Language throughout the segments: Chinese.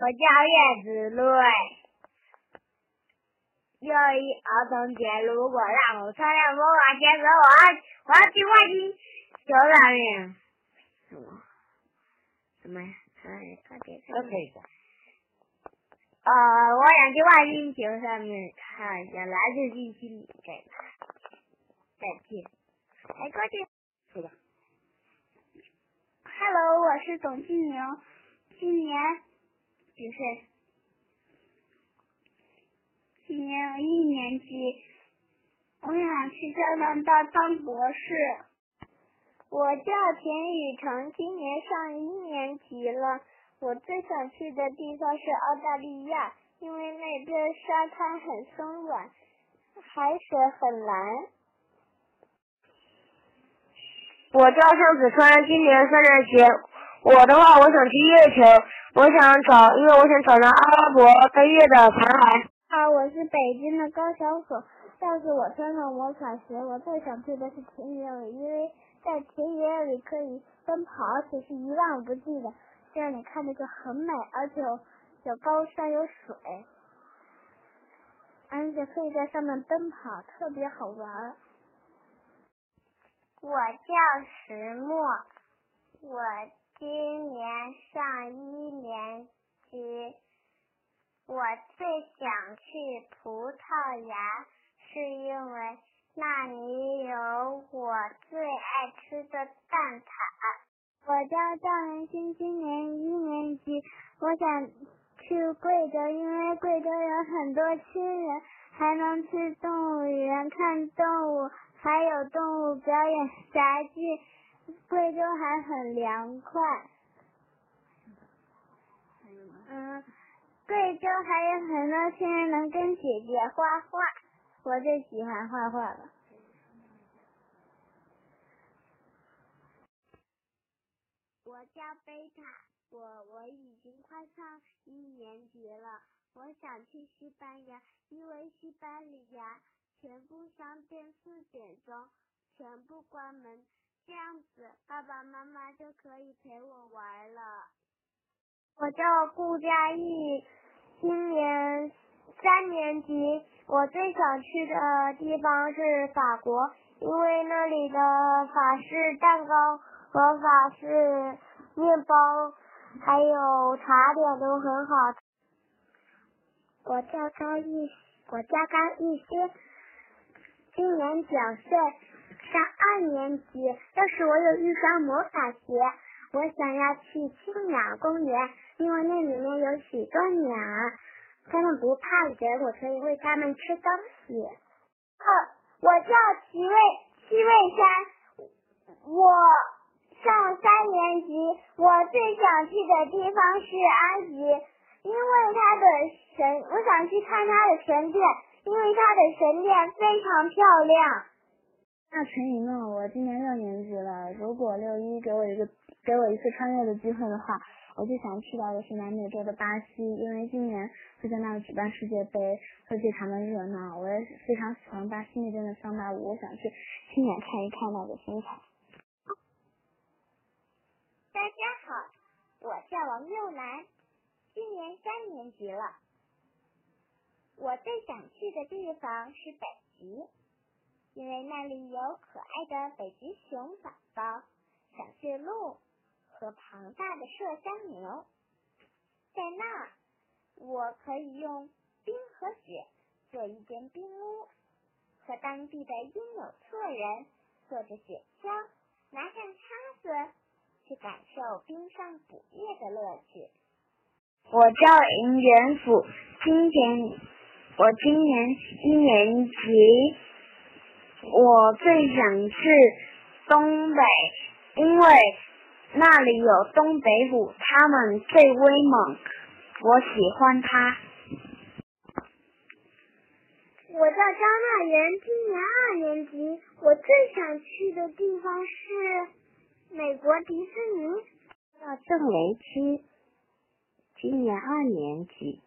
我叫叶子睿。六一儿童节，如果让我穿越魔法鞋，我要我要去外星球上面。什么？什么？哎，快点！都可以的。呃，我想去外星球上面看一下来自星星在哪。再见。来，快点。是的。Hello，我是董静宁，今年几岁？今年一年级，我想去加拿大当博士。我叫田雨成，今年上一年级了。我最想去的地方是澳大利亚，因为那边沙滩很松软，海水很蓝。我叫向子川，今年三年级。我的话，我想去月球，我想找，因为我想找到阿拉伯飞月的残骸。好，我是北京的高小可。要是我穿上魔法鞋，我最想去的是田野里，因为在田野里可以奔跑，而且是一望无际的，这样你看着就很美，而且有高山有水，而且可以在上面奔跑，特别好玩。我叫石墨，我今年上一年级。我最想去葡萄牙，是因为那里有我最爱吃的蛋挞。我叫赵文新，今年一年级。我想去贵州，因为贵州有很多亲人，还能去动物园看动物，还有动物表演杂技。贵州还很凉快。嗯。贵州还有很多亲人能跟姐姐画画，我最喜欢画画了。我叫贝塔，我我已经快上一年级了。我想去西班牙，因为西班牙全部商店四点钟全部关门，这样子爸爸妈妈就可以陪我玩了。我叫顾佳艺。今年三年级，我最想去的地方是法国，因为那里的法式蛋糕和法式面包还有茶点都很好。我叫张艺，我叫张艺兴，今年九岁，上二年级。要是我有一双魔法鞋，我想要去青鸟公园。因为那里面有许多鸟，它们不怕人，我可以喂它们吃东西。哦，我叫齐卫齐卫山，我上三年级，我最想去的地方是埃及，因为它的神，我想去看它的神殿，因为它的神殿非常漂亮。那陈雨诺，我今年六年级了，如果六一给我一个给我一次穿越的机会的话。我最想去到的是南美洲的巴西，因为今年会在那里举办世界杯，会非常的热闹。我也非常喜欢巴西那边的桑巴舞，我想去亲眼看一看那个风采。大家好，我叫王佑兰，今年三年级了。我最想去的地方是北极，因为那里有可爱的北极熊宝宝、小驯鹿。和庞大的麝香牛，在那儿我可以用冰和雪做一间冰屋，和当地的因纽特人坐着雪橇，拿上叉子去感受冰上捕猎的乐趣。我叫林元甫，今年我今年一年级，我最想去东北，因为。那里有东北虎，他们最威猛，我喜欢它。我叫张娜媛，今年二年级，我最想去的地方是美国迪士尼。叫郑维清，今年二年级，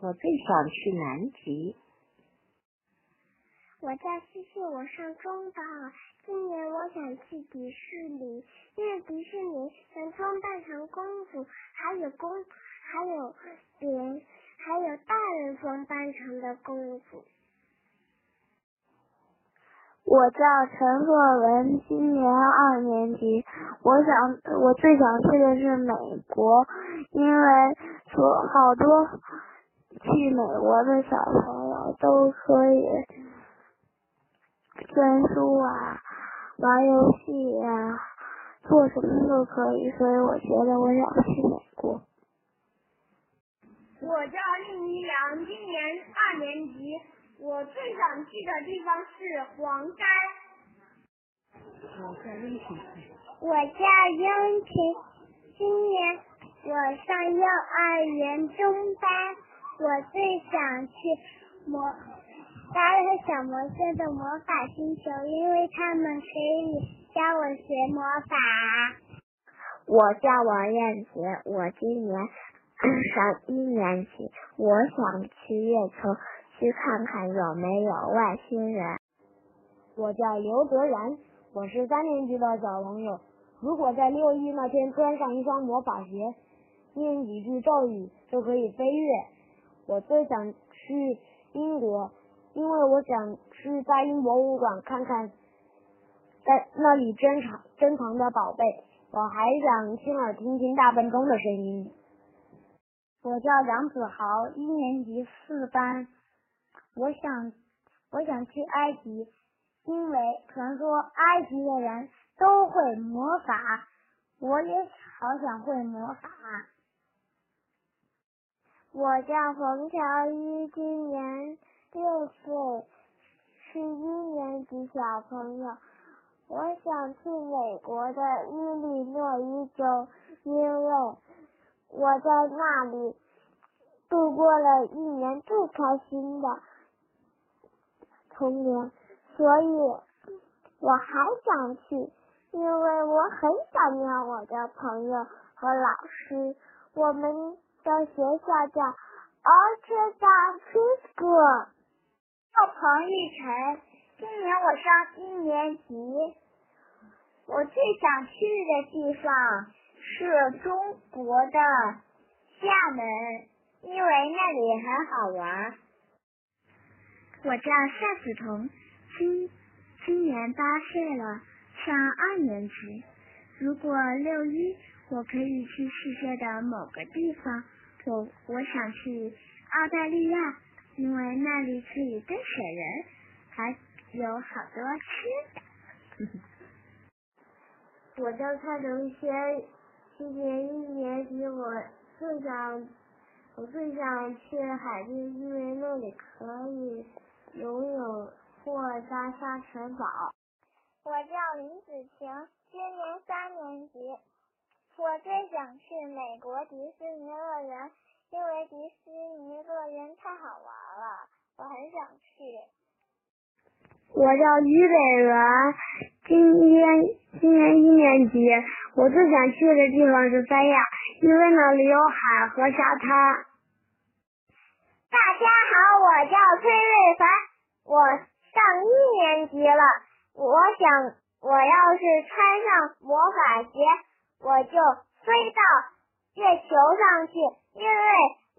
我最想去南极。我叫西西，我上中班了。今年我想去迪士尼，因为迪士尼能装扮成公主，还有公，还有别还有大人装扮成的公主。我叫陈若文，今年二年级。我想，我最想去的是美国，因为说好多去美国的小朋友都可以看书啊，玩游戏呀，做什么都可以，所以我觉得我想去美国。我叫厉一阳，今年二年级。我最想去的地方是黄山。我叫殷晴。我叫殷晴，今年我上幼儿园中班。我最想去魔达尔小魔仙的魔法星球，因为他们可以教我学魔法。我叫王艳杰，我今年上一年级，我想去月球。去看看有没有外星人。我叫刘德然，我是三年级的小朋友。如果在六一那天穿上一双魔法鞋，念几句咒语就可以飞跃。我最想去英国，因为我想去大英博物馆看看，在那里珍藏珍藏的宝贝。我还想亲耳听听大笨钟的声音。我叫杨子豪，一年级四班。我想，我想去埃及，因为传说埃及的人都会魔法，我也好想会魔法。我叫冯乔一，今年六岁，是一年级小朋友。我想去美国的伊利诺伊州，因为我在那里度过了一年最开心的。童年，所以我还想去，因为我很想念我的朋友和老师。我们的学校叫 Orchard Preschool。叫彭玉晨，今年我上一年级。我最想去的地方是中国的厦门，因为那里很好玩。我叫夏子彤，今今年八岁了，上二年级。如果六一我可以去世界的某个地方，我我想去澳大利亚，因为那里可以堆雪人，还有好多吃的。我叫蔡成轩，今年一年级，我最想我最想去海边，因为那里可以。游泳或搭沙城堡。我叫林子晴，今年三年级。我最想去美国迪士尼乐园，因为迪士尼乐园太好玩了，我很想去。我叫于北元，今天今年一年级。我最想去的地方是三亚，因为那里有海和沙滩。大家好，我叫崔瑞凡，我上一年级了。我想，我要是穿上魔法鞋，我就飞到月球上去，因为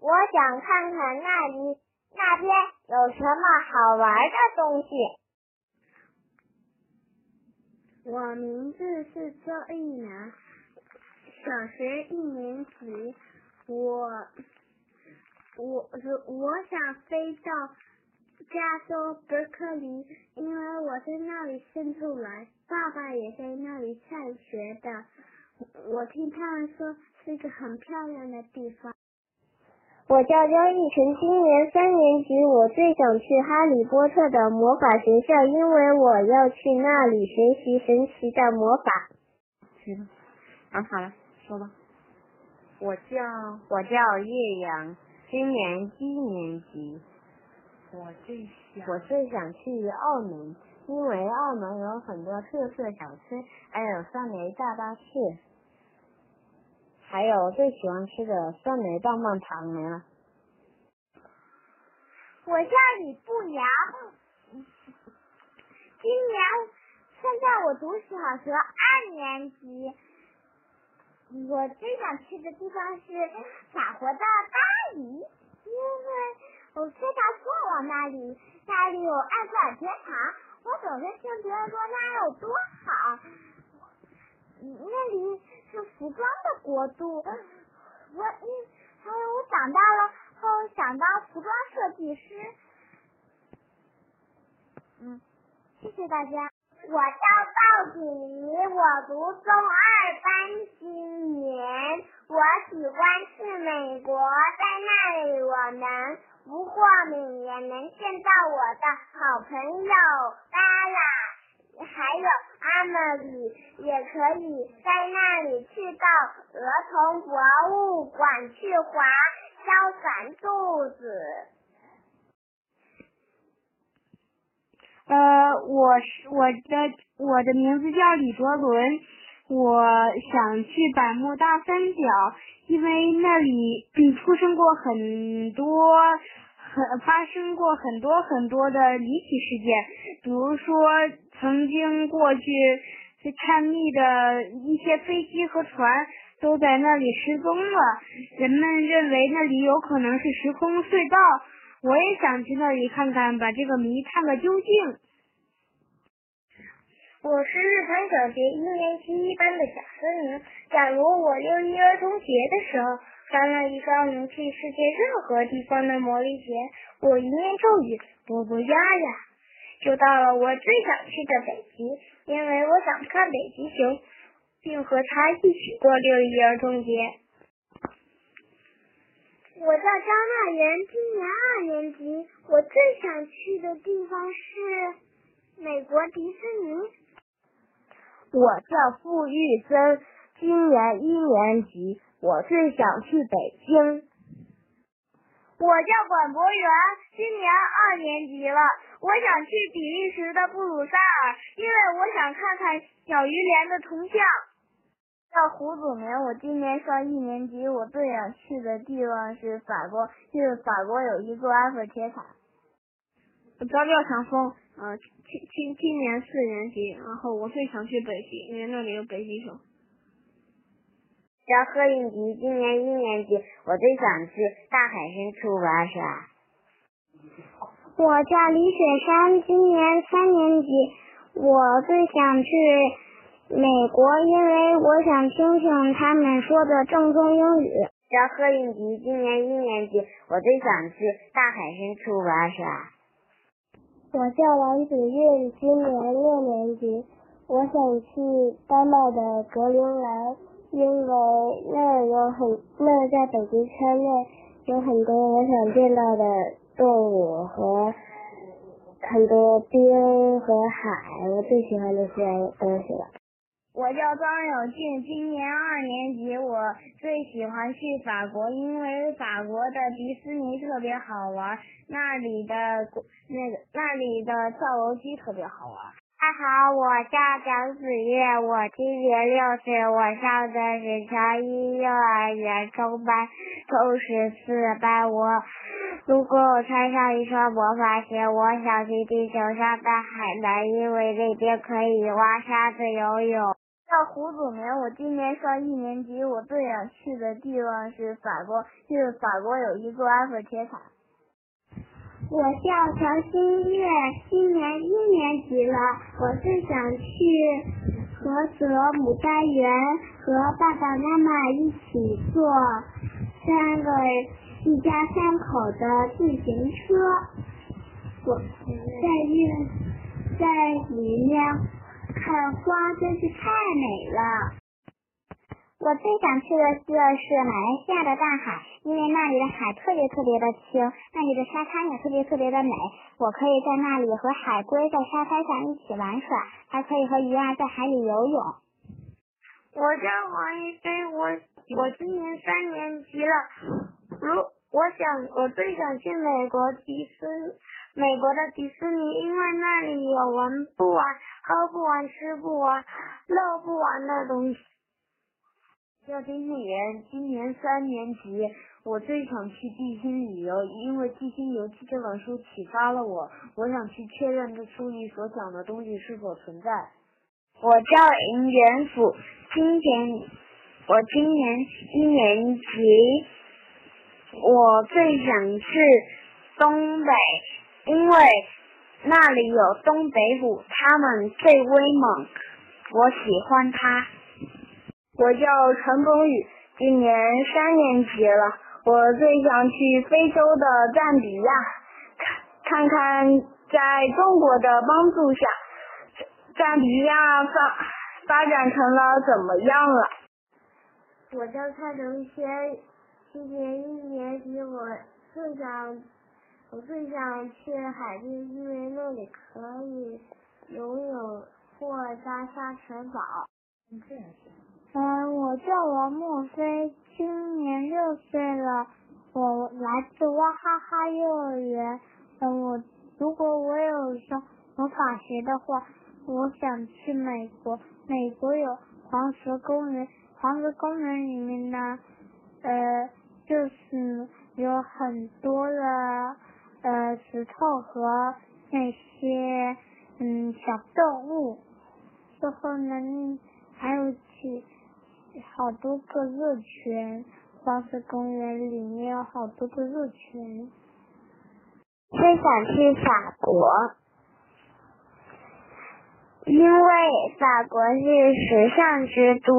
我想看看那里那边有什么好玩的东西。我名字是周一楠，小学一年级，我。我我想飞到加州伯克利，因为我在那里生出来，爸爸也在那里上学的。我听他们说是一个很漂亮的地方。我叫张逸晨，今年三年级，我最想去哈利波特的魔法学校，因为我要去那里学习神奇的魔法。行，啊好了，说吧。我叫我叫叶阳。今年一年级，我最想我最想去澳门，因为澳门有很多特色小吃，还有酸梅大巴士，还有最喜欢吃的酸梅棒棒糖呢。我叫李步阳，今年现在我读小学二年级，我最想去的地方是法国的巴黎，因为我非常向往那里，那里有埃菲尔铁塔，我总是听别人说那有多好。那里是服装的国度，我嗯，还有我长大了后想当服装设计师。嗯，谢谢大家。我叫赵锦怡，我读中二班今年，我喜欢去美国，在那里我能不过敏，也能见到我的好朋友巴拉，还有阿玛里，也可以在那里去到儿童博物馆去滑消散肚子。呃，我是我的我的名字叫李卓伦，我想去百慕大三角，因为那里出生过很多很发生过很多很多的离奇事件，比如说曾经过去去探秘的一些飞机和船都在那里失踪了，人们认为那里有可能是时空隧道。我也想去那里看看，把这个谜探个究竟。我是日坛小学一年级一班的贾思明。假如我六一儿童节的时候穿了一双能去世界任何地方的魔力鞋，我一念咒语，波波呀呀，就到了我最想去的北极，因为我想看北极熊，并和他一起过六一儿童节。我叫张娜媛，今年二年级。我最想去的地方是美国迪士尼。我叫付玉森，今年一年级。我最想去北京。我叫管博源，今年二年级了。我想去比利时的布鲁塞尔，因为我想看看小鱼莲的铜像。叫胡祖明，我今年上一年级，我最想去的地方是法国，因为法国有一座埃菲尔铁塔。我叫廖长峰，呃，今今今年四年级，然后我最想去北极，因为那里有北极熊。叫贺应吉，今年一年级，我最想去大海深处玩耍。我叫李雪山，今年三年级，我最想去。美国，因为我想听听他们说的正宗英语。叫贺应吉，今年一年级，我最想去大海深处玩耍。我叫王子韵，今年六年级，我想去丹麦的格陵兰，因为那有很那在北极圈内有很多我想见到的动物和很多冰和海，我最喜欢这些东西了。我叫张有庆，今年二年级。我最喜欢去法国，因为法国的迪士尼特别好玩，那里的那个那里的跳楼机特别好玩。大家好，我叫蒋子月，我今年六岁，我上的是乔一幼儿园中班中十四班。我如果我穿上一双魔法鞋，我想去地球上的海南，因为那边可以挖沙子游泳。叫胡祖明，我今年上一年级，我最想去的地方是法国，因为法国有一座埃菲尔铁塔。我叫乔新月，今年一年级了，我最想去菏泽牡丹园和爸爸妈妈一起坐三个一家三口的自行车，我在运在里面。看花真是太美了。我最想去的是马来西亚的大海，因为那里的海特别特别的清，那里的沙滩也特别特别的美。我可以在那里和海龟在沙滩上一起玩耍，还可以和鱼儿在海里游泳。我叫黄一飞，我我今年三年级了。如我想，我最想去美国迪斯。美国的迪士尼，因为那里有玩不完、喝不完、吃不完、乐不完的东西。叫丁庆元，今年三年级，我最想去地心旅游，因为《地心游记》这本书启发了我，我想去确认这书里所讲的东西是否存在。我叫银元甫，今年我今年一年级，我最想去东北，因为那里有东北虎，他们最威猛，我喜欢它。我叫陈鹏宇，今年三年级了，我最想去非洲的赞比亚，看看看在中国的帮助下，赞比亚发发展成了怎么样了。我叫蔡成轩，今年一年级，我最想我最想去海边，因为那里可以游泳或搭沙城堡。嗯，我叫王墨飞，今年六岁了，我来自娃哈哈幼儿园。嗯，我如果我有双魔法鞋的话，我想去美国。美国有黄石公园。黄石公园里面呢，呃，就是有很多的呃石头和那些嗯小动物，之后呢还有去好多个热泉，黄石公园里面有好多个热泉。最想去法国，因为法国是时尚之都。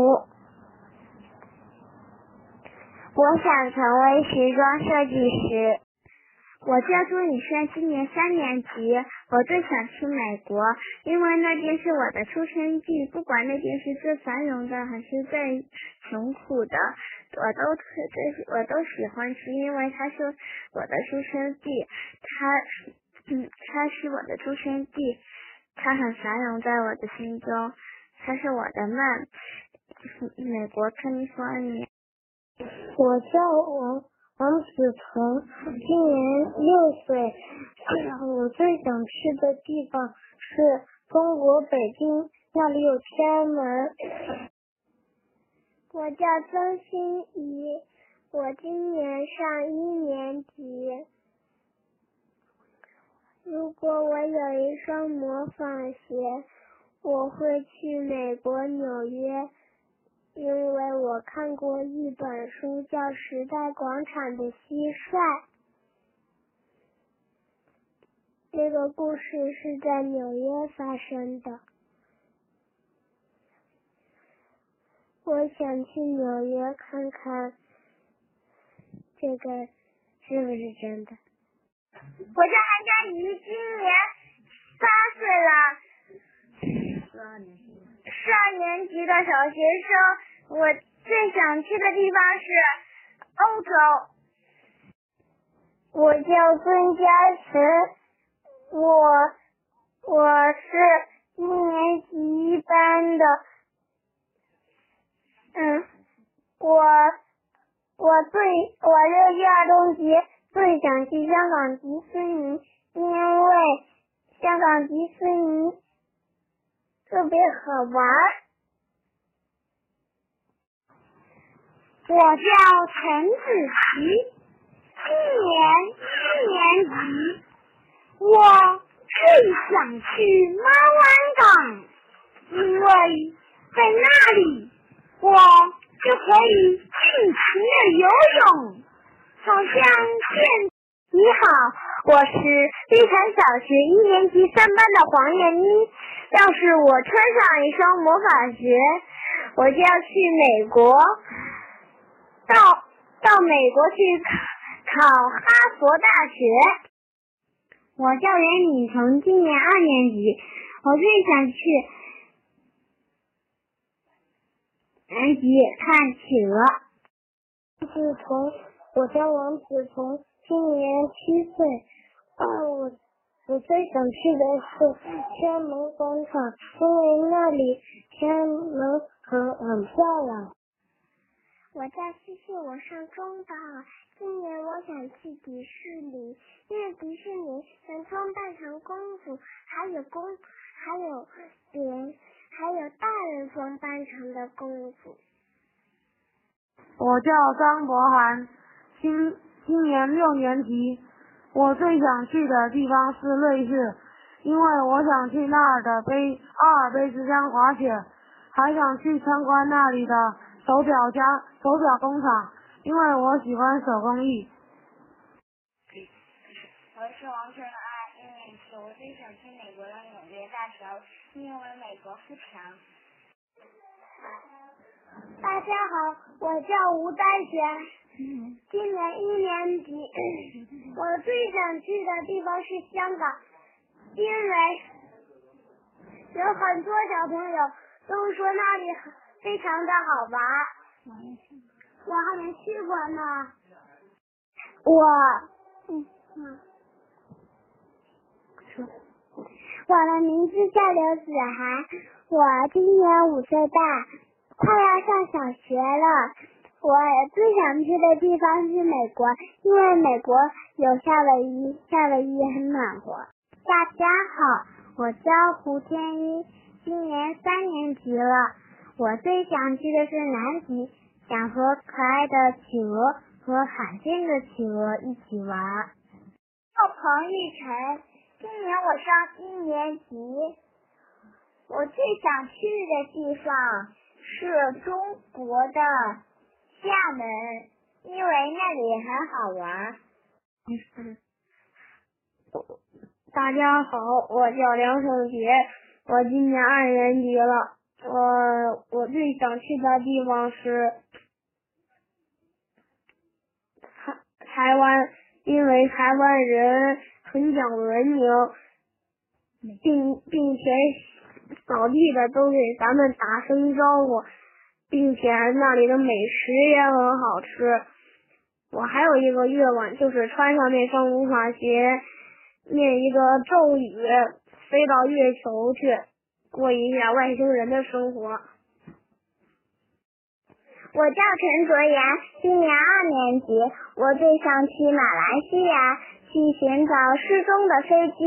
我想成为时装设计师。我叫朱雨轩，今年三年级。我最想去美国，因为那边是我的出生地。不管那边是最繁荣的还是最穷苦的，我都特最我都喜欢去，因为它是我的出生地。它嗯，它是我的出生地，它很繁荣在我的心中。它是我的梦，美国 California。我叫王王子成，今年六岁。我最想去的地方是中国北京，那里有天安门。我叫曾欣怡，我今年上一年级。如果我有一双魔法鞋，我会去美国纽约。因为我看过一本书，叫《时代广场的蟋蟀》，这个故事是在纽约发生的。我想去纽约看看，这个是不是真的？我叫韩佳怡，今年八岁了，十二年级，十二年级的小学生。我最想去的地方是欧洲。我叫孙嘉慈，我我是一年级一班的。嗯，我我最我六一儿童节最想去香港迪士尼，因为香港迪士尼特别好玩。我叫陈子琪，今年一年级。我最想去猫湾港，因为在那里我就可以尽情的游泳，好像现。你好，我是绿潭小学一年级三班的黄燕妮。要是我穿上一双魔法鞋，我就要去美国。到到美国去考考哈佛大学。我叫袁敏成，今年二年级。我最想去南极看企鹅。子彤，我叫王子彤，今年七岁。啊，我我最想去的是天安门广场，因为那里天安门很很漂亮。我叫西西，我上中班了。今年我想去迪士尼，因为迪士尼能装扮成公主，还有公，还有别，还有大人装扮成的公主。我叫张博涵，今今年六年级。我最想去的地方是瑞士，因为我想去那儿的杯阿尔卑斯山滑雪，还想去参观那里的。手表家手表工厂，因为我喜欢手工艺。我是王春安，一年级，我最想去美国的纽约大桥，因为美国富强。大家好，我叫吴丹璇，今年一年级。我最想去的地方是香港，因为有很多小朋友都说那里非常的好玩。我还没去过呢。我，嗯嗯，说，我的名字叫刘子涵，我今年五岁半。快要上小学了，我最想去的地方是美国，因为美国有夏威夷，夏威夷很暖和。大家好，我叫胡天一，今年三年级了。我最想去的是南极，想和可爱的企鹅和罕见的企鹅一起玩。叫彭玉晨，今年我上一年级，我最想去的地方。是中国的厦门，因为那里很好玩。大家好，我叫梁胜杰，我今年二年级了。我我最想去的地方是台台湾，因为台湾人很讲文明，并并且。扫地的都给咱们打声招呼，并且那里的美食也很好吃。我还有一个愿望，就是穿上那双魔法鞋，念一个咒语，飞到月球去，过一下外星人的生活。我叫陈卓妍，今年二年级，我最想去马来西亚，去寻找失踪的飞机。